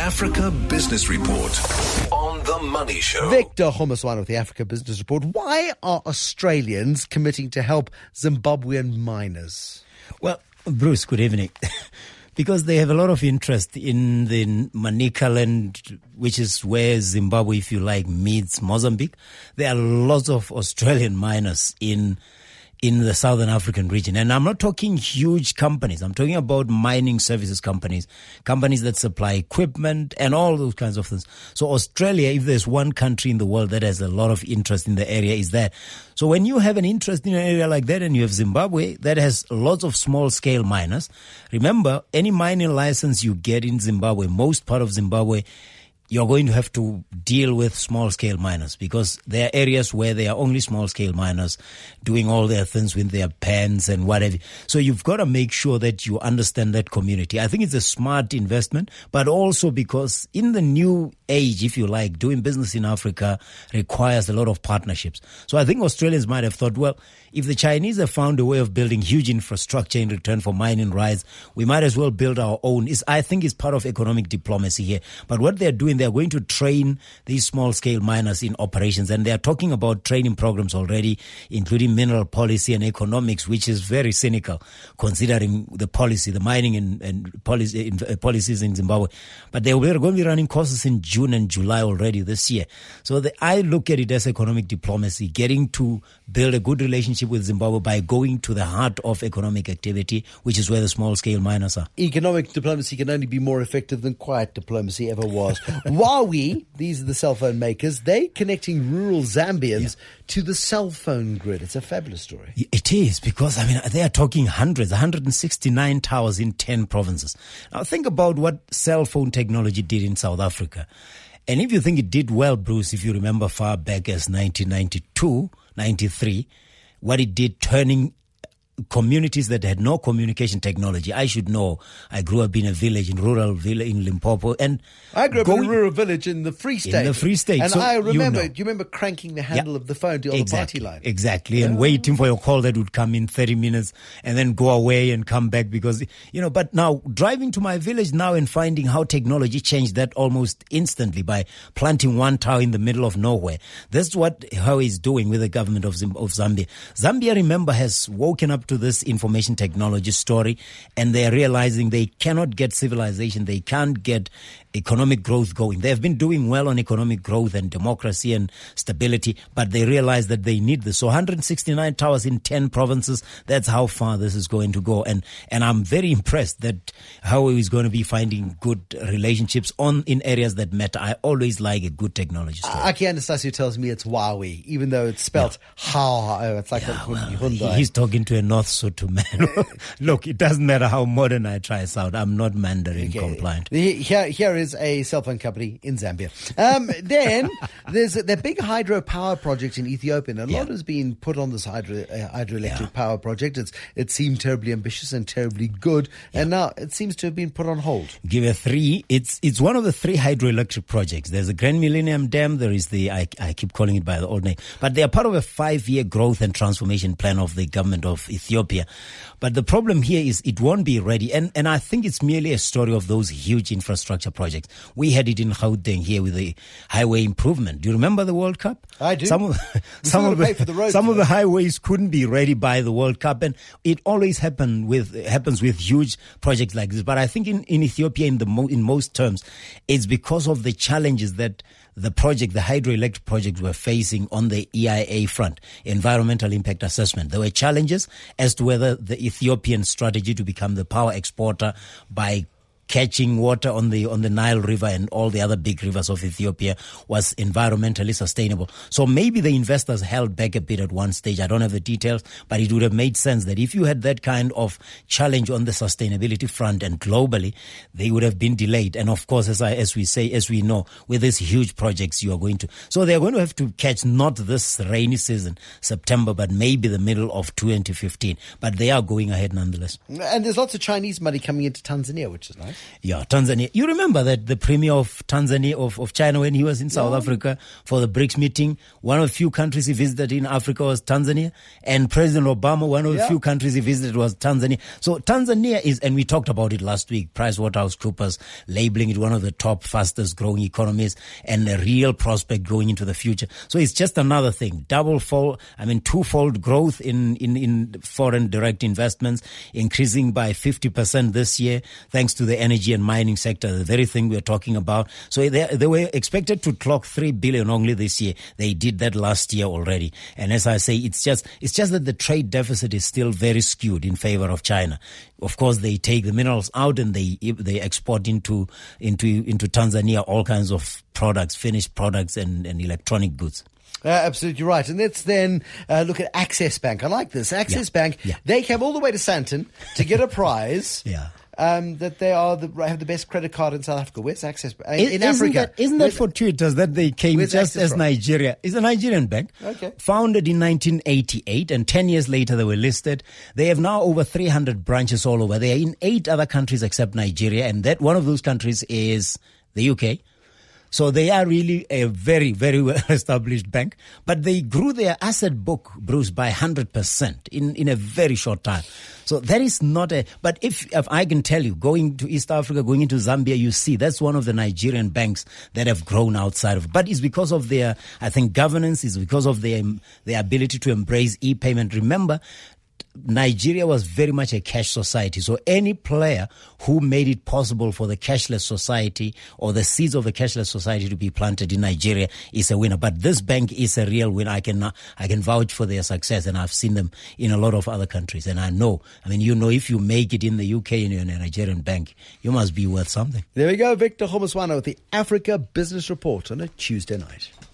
Africa Business Report on The Money Show. Victor Kgomoeswana with the Africa Business Report. Why are Australians committing to help Zimbabwean miners? Well, Bruce, good evening. because they have a lot of interest in the Manicaland, which is where Zimbabwe, if you like, meets Mozambique. There are lots of Australian miners in in the Southern African region. And I'm not talking huge companies. I'm talking about mining services companies, companies that supply equipment and all those kinds of things. So Australia, if there's one country in the world that has a lot of interest in the area is that. So when you have an interest in an area like that and you have Zimbabwe that has lots of small scale miners, remember any mining license you get in Zimbabwe, most part of Zimbabwe you're going to have to deal with small scale miners because there are areas where there are only small scale miners doing all their things with their pens and whatever. So you've got to make sure that you understand that community. I think it's a smart investment, but also because in the new age, if you like, doing business in Africa requires a lot of partnerships. So I think Australians might have thought, well, if the Chinese have found a way of building huge infrastructure in return for mining rights, we might as well build our own. Is I think it's part of economic diplomacy here. But what they're doing, they're going to train these small scale miners in operations, and they're talking about training programs already, including mineral policy and economics, which is very cynical considering the policy, the mining and, and policy, in, uh, policies in Zimbabwe. But they are going to be running courses in June and July already this year. So the, I look at it as economic diplomacy, getting to build a good relationship with Zimbabwe by going to the heart of economic activity, which is where the small scale miners are. Economic diplomacy can only be more effective than quiet diplomacy ever was. Huawei, these are the cell phone makers, they connecting rural Zambians yeah. to the cell phone grid. It's a fabulous story. It is because, I mean, they are talking hundreds, 169 towers in 10 provinces. Now think about what cell phone technology did in South Africa. And if you think it did well, Bruce, if you remember far back as 1992, 93, what it did turning communities that had no communication technology. I should know. I grew up in a village, in rural village in Limpopo, and I grew up in a rural village in the Free State. In the Free State, and so I remember. You know. Do you remember cranking the handle yeah. of the phone to exactly, the party line? Exactly, and waiting for your call that would come in thirty minutes, and then go away and come back because you know. But now driving to my village now and finding how technology changed that almost instantly by planting one tower in the middle of nowhere. That's what how he's doing with the government of, of Zambia. Zambia, remember, has woken up to this information technology story and they're realizing they cannot get civilization, they can't get economic growth going. They have been doing well on economic growth and democracy and stability, but they realize that they need this. So 169 towers in 10 provinces, that's how far this is going to go. And, and I'm very impressed that how is going to be finding good relationships on in areas that matter. I always like a good technology story. Aki Anastasiou tells me it's Huawei, even though it's spelled yeah. how, it's like yeah, a well, Hyundai. He's talking to a North Sotho man. Look, it doesn't matter how modern I try sound. I'm not Mandarin okay. compliant. Here, here is a cell phone company in Zambia. Um, then there's a, the big hydropower project in Ethiopia. And a yeah. lot has been put on this hydro, uh, hydroelectric yeah. power project. It's, it seemed terribly ambitious and terribly good. Yeah. And now it seems to have been put on hold. Gibe three. It's, it's one of the three hydroelectric projects. There's the Grand Millennium Dam. There is the, I, I keep calling it by the old name, but they are part of a five year growth and transformation plan of the government of Ethiopia. But the problem here is it won't be ready. And, and I think it's merely a story of those huge infrastructure projects. We had it in Gauteng here with the highway improvement. Do you remember the World Cup? I do. Some of, some of the, the some of the highways couldn't be ready by the World Cup. And it always happen with, happens with huge projects like this. But I think in, in Ethiopia, in the mo, in most terms, it's because of the challenges that the project, the hydroelectric projects were facing on the EIA front, environmental impact assessment. There were challenges as to whether the Ethiopian strategy to become the power exporter by catching water on the on the Nile River and all the other big rivers of Ethiopia was environmentally sustainable. So maybe the investors held back a bit at one stage. I don't have the details, but it would have made sense that if you had that kind of challenge on the sustainability front and globally, they would have been delayed. And of course, as I as we say, as we know, with these huge projects, you are going to so they are going to have to catch not this rainy season, September, but maybe the middle of 2015. But they are going ahead nonetheless. And there's lots of Chinese money coming into Tanzania, which is nice. Yeah, Tanzania. You remember that the premier of Tanzania, of, of China, when he was in South Africa for the BRICS meeting, one of the few countries he visited in Africa was Tanzania. And President Obama, one of the few countries he visited was Tanzania. So Tanzania is, and we talked about it last week, PricewaterhouseCoopers labeling it one of the top fastest growing economies and a real prospect going into the future. So it's just another thing. Double fold, I mean, twofold growth in, in, in foreign direct investments, increasing by 50% this year, thanks to the energy and mining sector, the very thing we're talking about. So they, they were expected to clock 3 billion only this year. They did that last year already. And as I say, it's just, it's just that the trade deficit is still very skewed in favor of China. Of course, they take the minerals out and they, they export into, into, into Tanzania all kinds of products, finished products and, and electronic goods. Uh, absolutely right. And let's then uh, look at Access Bank. I like this. Access Yeah. Bank, Yeah. they came all the way to Sandton to get a prize. Yeah. Um, that they are the, have the best credit card in South Africa. Where's Access Bank? In, in Isn't Africa. That, isn't that fortuitous that they came just Access as from? Nigeria? It's a Nigerian bank. Okay. Founded in 1988 and 10 years later they were listed. They have now over 300 branches all over. They are in eight other countries except Nigeria and that one of those countries is the UK. So they are really a very, very well established bank, but they grew their asset book, Bruce, by 100% in, in a very short time. So that is not a, but if, if I can tell you, going to East Africa, going into Zambia, you see that's one of the Nigerian banks that have grown outside of, but it's because of their, I think governance, it's because of their, their ability to embrace e-payment. Remember, Nigeria was very much a cash society. So any player who made it possible for the cashless society or the seeds of the cashless society to be planted in Nigeria is a winner. But this bank is a real winner. I can, I can vouch for their success and I've seen them in a lot of other countries. And I know, I mean, you know, if you make it in the UK and you're in a Nigerian bank, you must be worth something. There we go. Victor Kgomoeswana with the Africa Business Report on a Tuesday night.